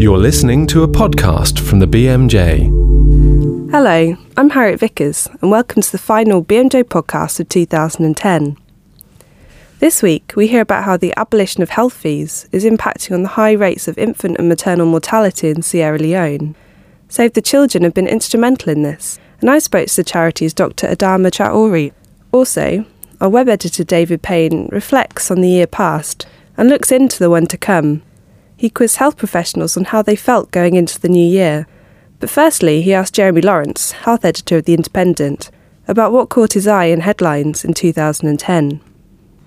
You're listening to a podcast from the BMJ. Hello, I'm Harriet Vickers, and welcome to the final BMJ podcast of 2010. This week, we hear about how the abolition of health fees is impacting on the high rates of infant and maternal mortality in Sierra Leone. Save the Children have been instrumental in this, and I spoke to the charity's Dr. Adama Traore. Also, our web editor David Payne reflects on the year past and looks into the one to come. He quizzed health professionals on how they felt going into the new year. But firstly, he asked Jeremy Laurance, health editor of The Independent, about what caught his eye in headlines in 2010.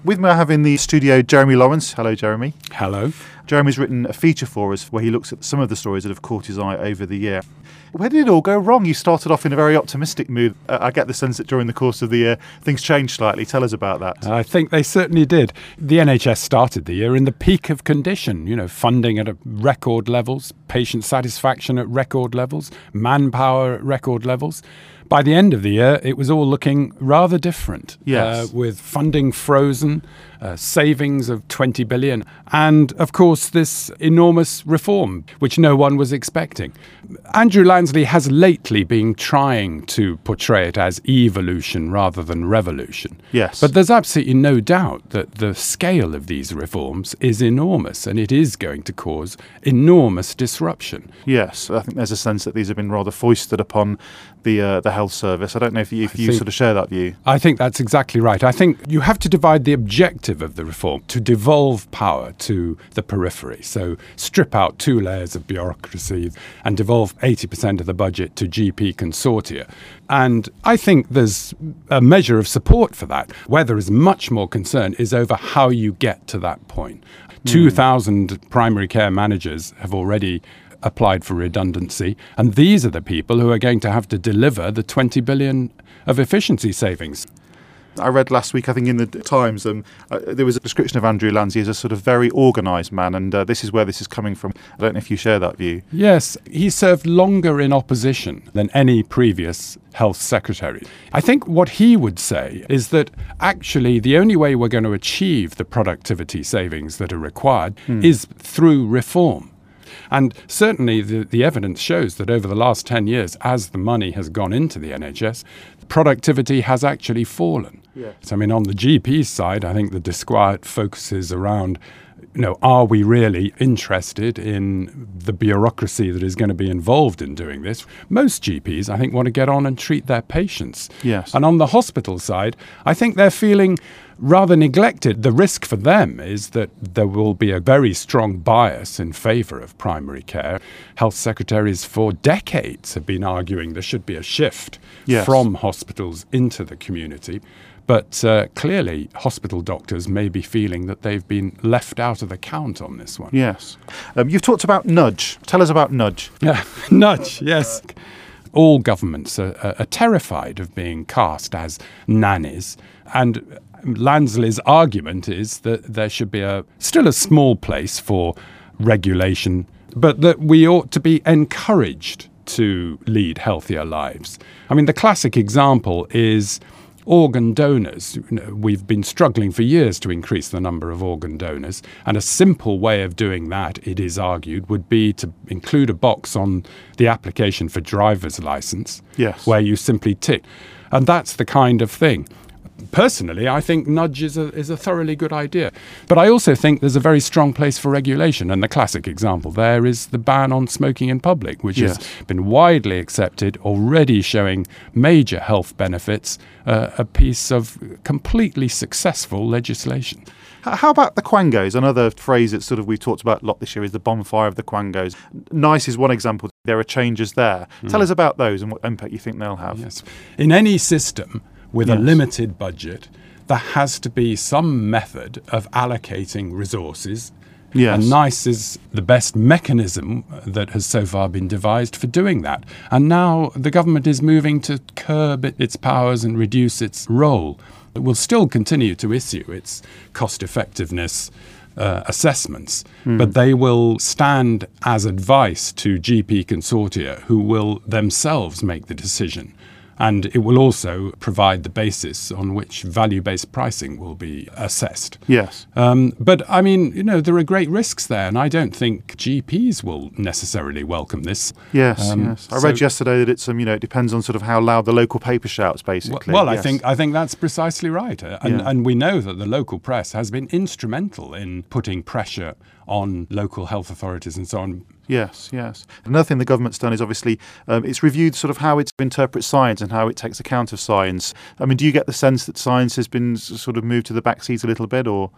With me, I have in the studio Jeremy Laurance. Hello, Jeremy. Hello. Jeremy's written a feature for us where he looks at some of the stories that have caught his eye over the year. Where did it all go wrong? You started off in a very optimistic mood. Uh, I get the sense that during the course of the year, things changed slightly. Tell us about that. I think they certainly did. The NHS started the year in the peak of condition, you know, funding at record levels, patient satisfaction at record levels, manpower at record levels. By the end of the year, it was all looking rather different. Yes. Uh, with funding frozen, uh, savings of 20 billion, and of course, this enormous reform, which no one was expecting. Andrew Lansley has lately been trying to portray it as evolution rather than revolution. Yes. But there's absolutely no doubt that the scale of these reforms is enormous and it is going to cause enormous disruption. Yes, I think there's a sense that these have been rather foisted upon the uh, the health service. I don't know if you, if you think- sort of share that view. I think that's exactly right. I think you have to divide the objective of the reform to devolve power to the periphery. So strip out two layers of bureaucracy and devolve 80% of the budget to GP consortia. And I think there's a measure of support for that. Where there is much more concern is over how you get to that point. Hmm. 2,000 primary care managers have already applied for redundancy, and these are the people who are going to have to deliver the 20 billion of efficiency savings. I read last week, I think in the Times, um, uh, there was a description of Andrew Lansley as a sort of very organised man, and uh, this is where this is coming from. I don't know if you share that view. Yes, he served longer in opposition than any previous health secretary. I think what he would say is that actually the only way we're going to achieve the productivity savings that are required is through reform. And certainly the, the evidence shows that over the last 10 years, as the money has gone into the NHS, productivity has actually fallen. Yes. So, I mean, on the GP side, I think the disquiet focuses around, you know, are we really interested in the bureaucracy that is going to be involved in doing this? Most GPs, I think, want to get on and treat their patients. Yes. And on the hospital side, I think they're feeling rather neglected. The risk for them is that there will be a very strong bias in favour of primary care. Health secretaries for decades have been arguing there should be a shift Yes. from hospitals into the community. But uh, clearly, hospital doctors may be feeling that they've been left out of the count on this one. Yes. Um, you've talked about nudge. Tell us about nudge. Yeah, nudge, yes. All governments are, are, are terrified of being cast as nannies. And Lansley's argument is that there should be a still a small place for regulation, but that we ought to be encouraged to lead healthier lives. I mean, the classic example is organ donors. You know, We've been struggling for years to increase the number of organ donors, and a simple way of doing that, it is argued, would be to include a box on the application for driver's license, Yes. where you simply tick, and that's the kind of thing. Personally, I think nudge is a, is a thoroughly good idea. But I also think there's a very strong place for regulation. And the classic example there is the ban on smoking in public, which Yes. has been widely accepted, already showing major health benefits, uh, a piece of completely successful legislation. How about the Quangos? Another phrase that sort of we've talked about a lot this year is the bonfire of the Quangos. Nice is one example. There are changes there. Tell us about those and what impact you think they'll have. Yes. In any system with a limited budget, there has to be some method of allocating resources. Yes. And NICE is the best mechanism that has so far been devised for doing that. And now the government is moving to curb its powers and reduce its role. It will still continue to issue its cost effectiveness uh, assessments, but they will stand as advice to GP consortia who will themselves make the decision And it will also provide the basis on which value based pricing will be assessed. Yes. Um, but I mean, you know, there are great risks there, and I don't think GPs will necessarily welcome this. Yes, Um, yes. I so- read yesterday that it's um, you know, it depends on sort of how loud the local paper shouts, basically. well, I Yes. think I think that's precisely right, Uh, and Yeah. and we know that the local press has been instrumental in putting pressure on local health authorities and so on. Yes, yes. Another thing the government's done is obviously um, it's reviewed sort of how it interprets science and how it takes account of science. I mean, do you get the sense that science has been sort of moved to the back seat a little bit, or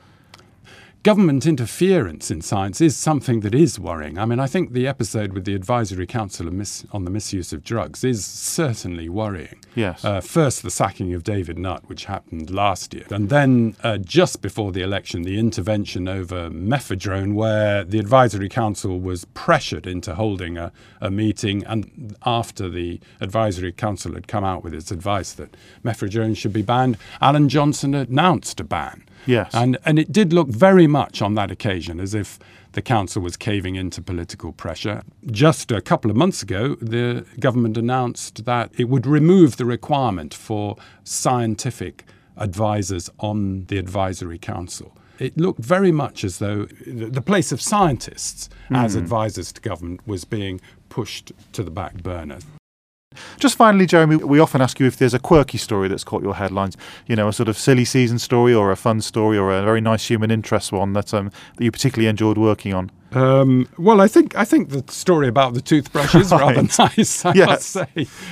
Government interference in science is something that is worrying. I mean, I think the episode with the Advisory Council on, mis- on the Misuse of Drugs is certainly worrying. yes, Uh, first, the sacking of David Nutt, which happened last year. And then, uh, just before the election, the intervention over mephedrone, where the Advisory Council was pressured into holding a, a meeting. And after the Advisory Council had come out with its advice that mephedrone should be banned, Alan Johnson announced a ban. Yes, And, and it did look very much on that occasion as if the council was caving into political pressure. Just a couple of months ago, the government announced that it would remove the requirement for scientific advisors on the advisory council. It looked very much as though the the place of scientists as hmm. advisors to government was being pushed to the back burner. Just finally, Jeremy, we often ask you if there's a quirky story that's caught your headlines. You know, a sort of silly season story, or a fun story, or a very nice human interest one that um, that you particularly enjoyed working on. Um, well, I think I think the story about the toothbrush is rather Right. nice. I Yes. must say.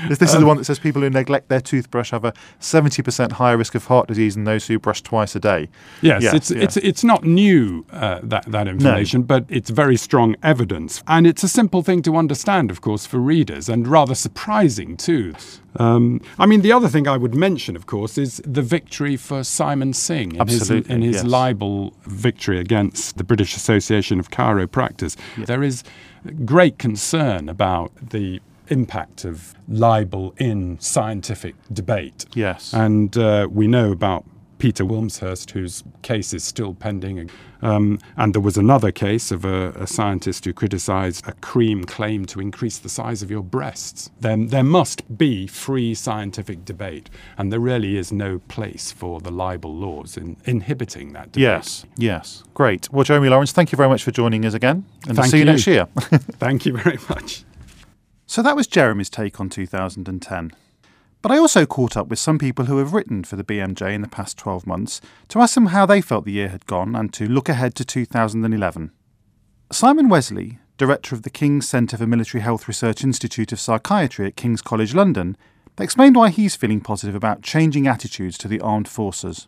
This, this is the one that says people who neglect their toothbrush have a 70% higher risk of heart disease than those who brush twice a day. Yes, Yeah, it's yeah. it's it's not new uh, that that information, but it's very strong evidence, and it's a simple thing to understand, of course, for readers, and rather surprising too. Um, I mean, the other thing I would mention, of course, is the victory for Simon Singh in his, in his yes. libel victory against the British Association of Chiropractors. There is great concern about the impact of libel in scientific debate. Yes. And uh, we know about Peter Wilmshurst, whose case is still pending. Um, and there was another case of a, a scientist who criticised a cream claim to increase the size of your breasts. Then there must be free scientific debate, and there really is no place for the libel laws in inhibiting that debate. Yes, yes. Great. Well, Jeremy Laurance, thank you very much for joining us again. And Thank see you you. next year. Thank you very much. So that was Jeremy's take on 2010. But I also caught up with some people who have written for the BMJ in the past 12 months to ask them how they felt the year had gone and to look ahead to 2011. Simon Wessely, director of the King's Centre for Military Health Research Institute of Psychiatry at King's College London, explained why he's feeling positive about changing attitudes to the armed forces.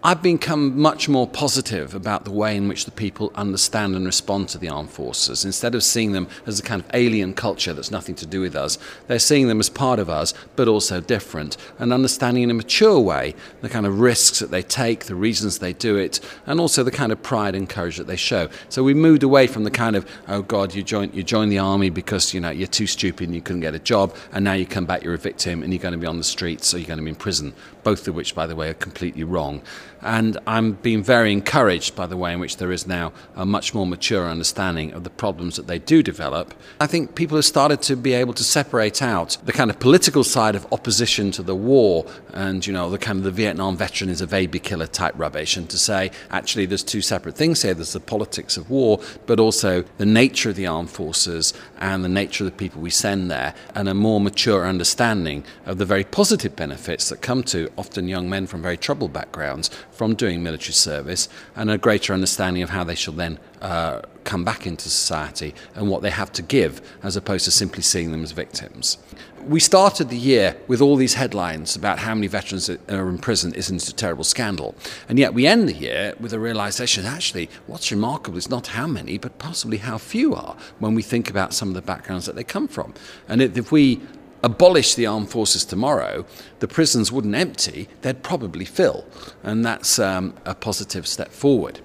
I've become much more positive about the way in which the people understand and respond to the armed forces. Instead of seeing them as a kind of alien culture that's nothing to do with us, they're seeing them as part of us, but also different, and understanding in a mature way the kind of risks that they take, the reasons they do it, and also the kind of pride and courage that they show. So we moved away from the kind of, oh God, you joined you joined the army because you know you're too stupid and you couldn't get a job, and now you come back, you're a victim, and you're going to be on the streets or you're going to be in prison. Both of which, by the way, are completely wrong. And I'm being very encouraged by the way in which there is now a much more mature understanding of the problems that they do develop. I think people have started to be able to separate out the kind of political side of opposition to the war and, you know, the kind of the Vietnam veteran is a baby killer type rubbish, and to say, actually, there's two separate things here. There's the politics of war, but also the nature of the armed forces and the nature of the people we send there, and a more mature understanding of the very positive benefits that come to often young men from very troubled backgrounds from doing military service, and a greater understanding of how they shall then uh, come back into society and what they have to give, as opposed to simply seeing them as victims. We started the year with all these headlines about how many veterans are in prison isn't a terrible scandal. And yet we end the year with a realization actually, what's remarkable is not how many, but possibly how few are when we think about some of the backgrounds that they come from. And if we abolish the armed forces tomorrow, the prisons wouldn't empty, they'd probably fill. And that's um, a positive step forward.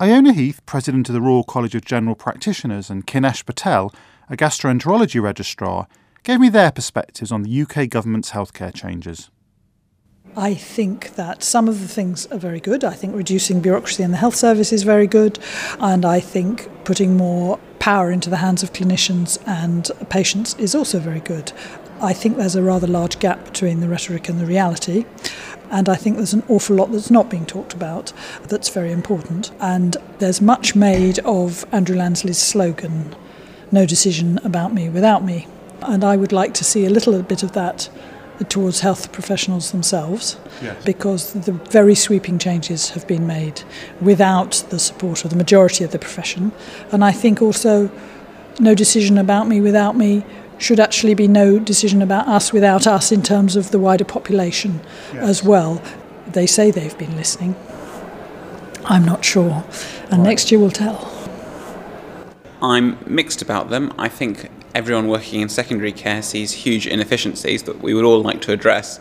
Iona Heath, president of the Royal College of General Practitioners, and Kinesh Patel, a gastroenterology registrar, gave me their perspectives on the UK government's healthcare changes. I think that some of the things are very good. I think reducing bureaucracy in the health service is very good. And I think putting more power into the hands of clinicians and patients is also very good. I think there's a rather large gap between the rhetoric and the reality. And I think there's an awful lot that's not being talked about that's very important. And there's much made of Andrew Lansley's slogan, No decision about me without me. And I would like to see a little bit of that towards health professionals themselves yes. because the very sweeping changes have been made without the support of the majority of the profession. And I think also, no decision about me without me should actually be no decision about us without us in terms of the wider population yes. as well. They say they've been listening. I'm not sure. And right. next year will tell. I'm mixed about them. I think everyone working in secondary care sees huge inefficiencies that we would all like to address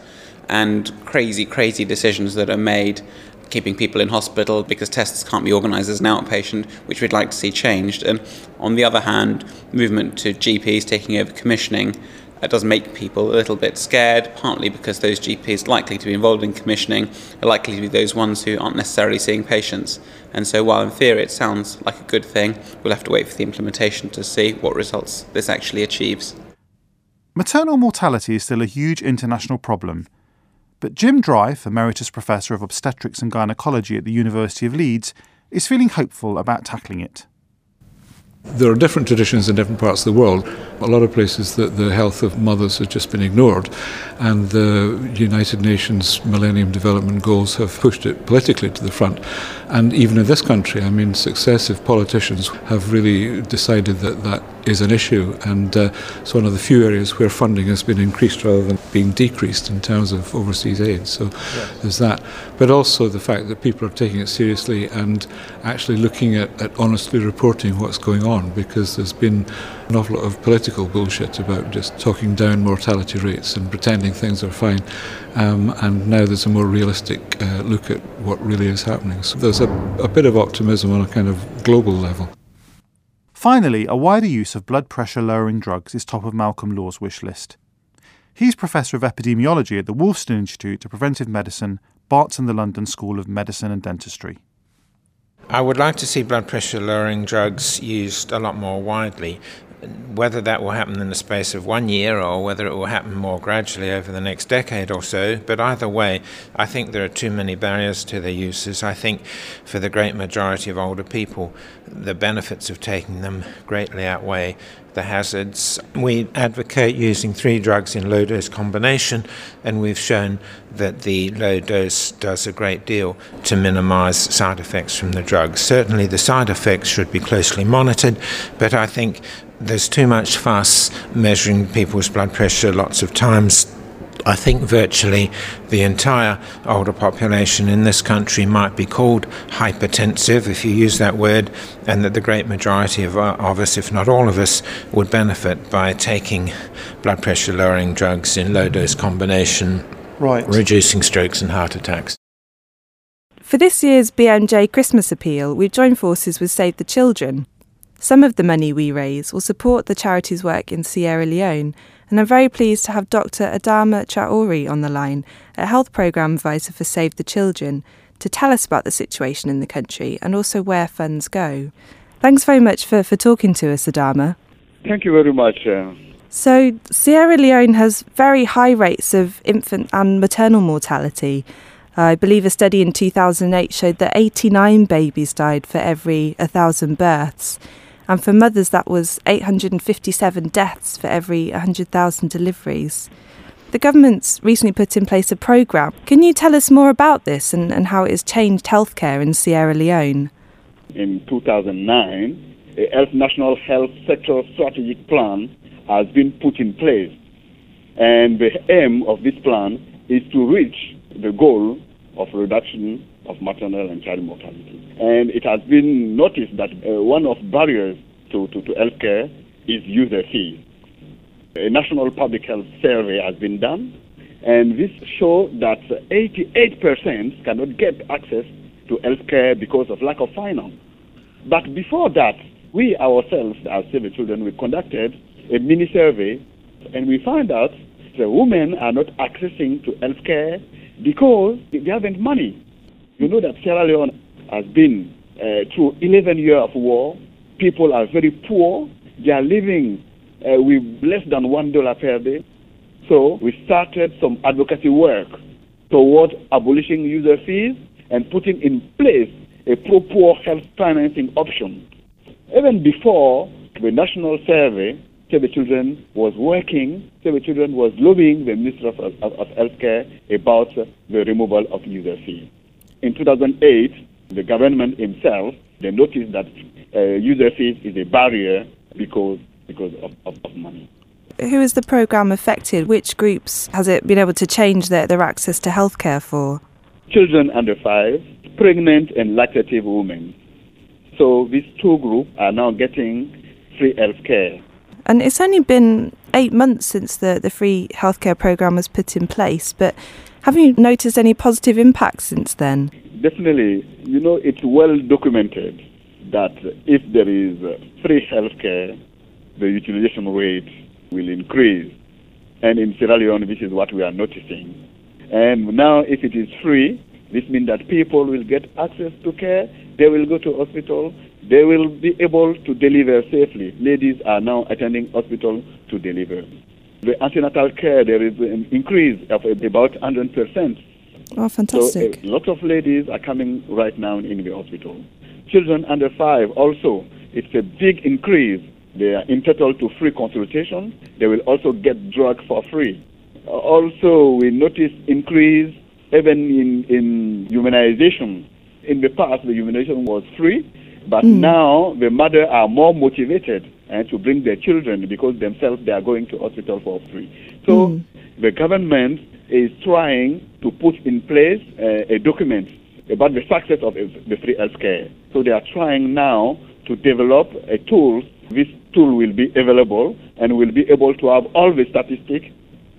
and crazy, crazy decisions that are made keeping people in hospital because tests can't be organised as an outpatient, which we'd like to see changed. And on the other hand, movement to GPs taking over commissioning that does make people a little bit scared, partly because those GPs likely to be involved in commissioning are likely to be those ones who aren't necessarily seeing patients. And so, while in theory it sounds like a good thing, we'll have to wait for the implementation to see what results this actually achieves. Maternal mortality is still a huge international problem, but Jim Drife, Emeritus Professor of Obstetrics and Gynecology at the University of Leeds, is feeling hopeful about tackling it. There are different traditions in different parts of the world. A lot of places that the health of mothers has just been ignored, and the United Nations Millennium Development Goals have pushed it politically to the front. And even in this country, I mean, successive politicians have really decided that that is an issue, and uh, it's one of the few areas where funding has been increased rather than being decreased in terms of overseas aid. So yes. there's that. But also the fact that people are taking it seriously and actually looking at, at honestly reporting what's going on, because there's been an awful lot of political bullshit about just talking down mortality rates and pretending things are fine. Um, and now there's a more realistic uh, look at what really is happening. So there's a, a bit of optimism on a kind of global level. Finally, a wider use of blood pressure lowering drugs is top of Malcolm Law's wish list. He's Professor of Epidemiology at the Wolfson Institute of Preventive Medicine, Barts and the London School of Medicine and Dentistry. I would like to see blood pressure lowering drugs used a lot more widely. Whether that will happen in the space of one year or whether it will happen more gradually over the next decade or so, but either way, I think there are too many barriers to their uses. I think for the great majority of older people, the benefits of taking them greatly outweigh the hazards. We advocate using three drugs in low dose combination, and we've shown that the low dose does a great deal to minimize side effects from the drugs. Certainly, the side effects should be closely monitored, but I think there's too much fuss measuring people's blood pressure lots of times I think virtually the entire older population in this country might be called hypertensive, if you use that word, and that the great majority of, uh, of us, if not all of us, would benefit by taking blood pressure lowering drugs in low dose combination, right. reducing strokes and heart attacks. For this year's BMJ Christmas appeal, we've joined forces with Save the Children. Some of the money we raise will support the charity's work in Sierra Leone and I'm very pleased to have Dr. Adama Traore on the line, a health programme advisor for Save the Children, to tell us about the situation in the country and also where funds go. Thanks very much for, for talking to us, Adama. Thank you very much. Uh... So, Sierra Leone has very high rates of infant and maternal mortality. I believe a study in 2008 showed that 89 babies died for every 1,000 births and for mothers that was 857 deaths for every 100,000 deliveries. The government's recently put in place a programme. Can you tell us more about this and, and how it has changed healthcare in Sierra Leone? In 2009, a National Health Sector Strategic Plan has been put in place. And the aim of this plan is to reach the goal of reduction of maternal and child mortality. And it has been noticed that uh, one of barriers to, to, to healthcare is user fees. A national public health survey has been done, and this shows that 88% cannot get access to healthcare because of lack of finance. But before that, we ourselves, as Save the Children, we conducted a mini survey, and we found out that women are not accessing to healthcare because they haven't money. You know that Sierra Leone has been uh, through 11 years of war. People are very poor. They are living uh, with less than one dollar per day. So we started some advocacy work towards abolishing user fees and putting in place a pro-poor health financing option. Even before the national survey, Save the Children was working, Save the Children was lobbying the Minister of, of, of Healthcare about the removal of user fees. In 2008, the government himself, they noticed that uh, user fees is a barrier because, because of, of, of money. Who has the programme affected? Which groups has it been able to change their, their access to healthcare for? Children under five, pregnant and lactative women. So these two groups are now getting free health care. And it's only been eight months since the, the free healthcare programme was put in place, but have you noticed any positive impacts since then? Definitely. You know, it's well documented that if there is uh, free healthcare, the utilization rate will increase. And in Sierra Leone, this is what we are noticing. And now, if it is free, this means that people will get access to care, they will go to hospital, they will be able to deliver safely. Ladies are now attending hospital to deliver. The antenatal care, there is an increase of about 100%. Oh, fantastic. So a lot of ladies are coming right now in the hospital. Children under five also, it's a big increase. They are entitled to free consultation. They will also get drugs for free. Also, we notice increase even in, in immunization. In the past, the immunization was free, but mm. now the mother are more motivated uh, to bring their children because themselves they are going to hospital for free. So mm. the government is trying to put in place uh, a document about the success of the free healthcare. So they are trying now to develop a tool. This tool will be available and will be able to have all the statistics.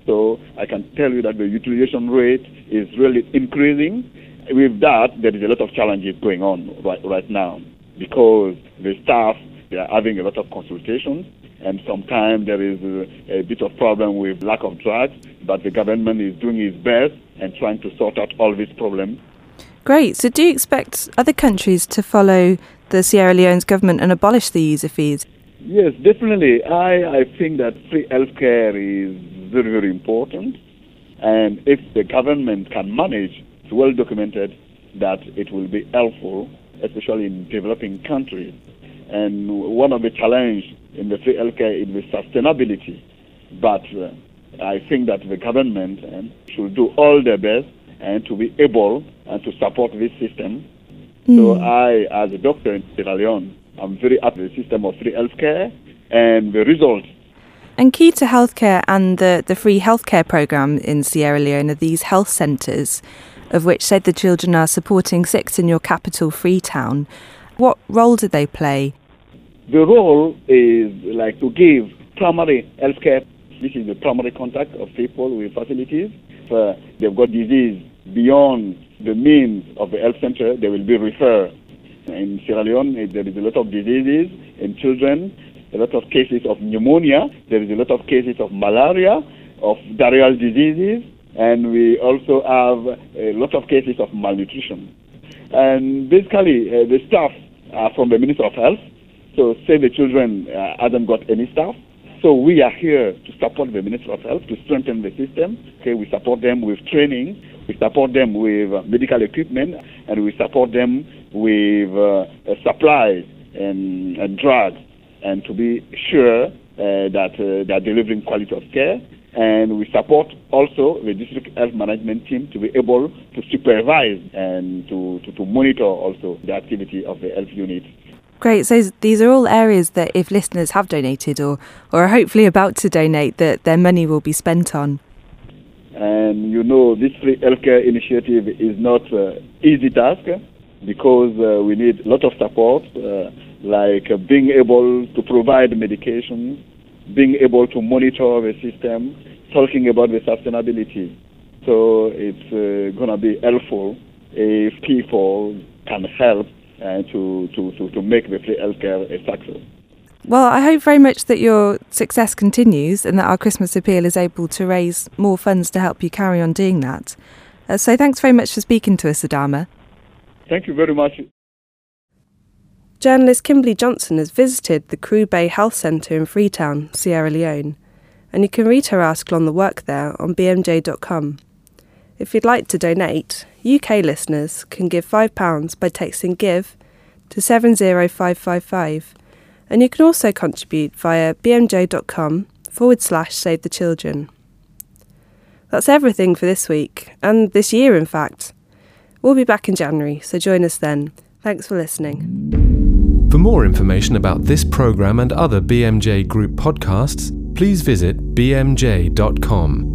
So I can tell you that the utilization rate is really increasing. With that, there is a lot of challenges going on right, right now because the staff they are having a lot of consultations and sometimes there is a, a, bit of problem with lack of drugs, but the government is doing its best and trying to sort out all these problems. Great. So, do you expect other countries to follow the Sierra Leone's government and abolish the user fees? Yes, definitely. I, I think that free healthcare is very, very important. And if the government can manage, it's well documented that it will be helpful, especially in developing countries. And one of the challenges in the free healthcare is the sustainability. But uh, I think that the government uh, should do all their best and to be able and to support this system. Mm. So I, as a doctor in Sierra Leone, I'm very happy with the system of free healthcare and the results. And key to healthcare and the, the free healthcare programme in Sierra Leone are these health centres, of which Save the Children are supporting six in your capital, Freetown. What role do they play? The role is like to give primary health care, This is the primary contact of people with facilities. If they've got disease beyond the means of the health center, they will be referred. In Sierra Leone, there is a lot of diseases in children, a lot of cases of pneumonia, there is a lot of cases of malaria, of diarrheal diseases, and we also have a lot of cases of malnutrition. And basically, uh, the staff are from the Minister of Health, so Save the Children uh, hasn't got any staff. So we are here to support the Minister of Health to strengthen the system. Okay, we support them with training, we support them with uh, medical equipment, and we support them with uh, supplies and, and, drugs, and to be sure uh, that uh, they are delivering quality of care. And we support also the district health management team to be able to supervise and to, to, to monitor also the activity of the health unit. Great. So these are all areas that if listeners have donated or, or are hopefully about to donate, that their money will be spent on. And you know, this free healthcare initiative is not an uh, easy task because uh, we need a lot of support, uh, like uh, being able to provide medication, being able to monitor the system, talking about the sustainability. So it's uh, going to be helpful if people can help uh, to, to, to, to make the free healthcare a success. Well, I hope very much that your success continues and that our Christmas appeal is able to raise more funds to help you carry on doing that. Uh, so thanks very much for speaking to us, Adama. Thank you very much. Journalist Kimberly Johnson has visited the Kroo Bay Health Centre in Freetown, Sierra Leone, and you can read her article on the work there on bmj.com. If you'd like to donate, UK listeners can give £5 by texting GIVE to 70555, and you can also contribute via bmj.com forward slash save the children. That's everything for this week, and this year, in fact. We'll be back in January, so join us then. Thanks for listening. For more information about this programme and other BMJ Group podcasts, please visit bmj.com.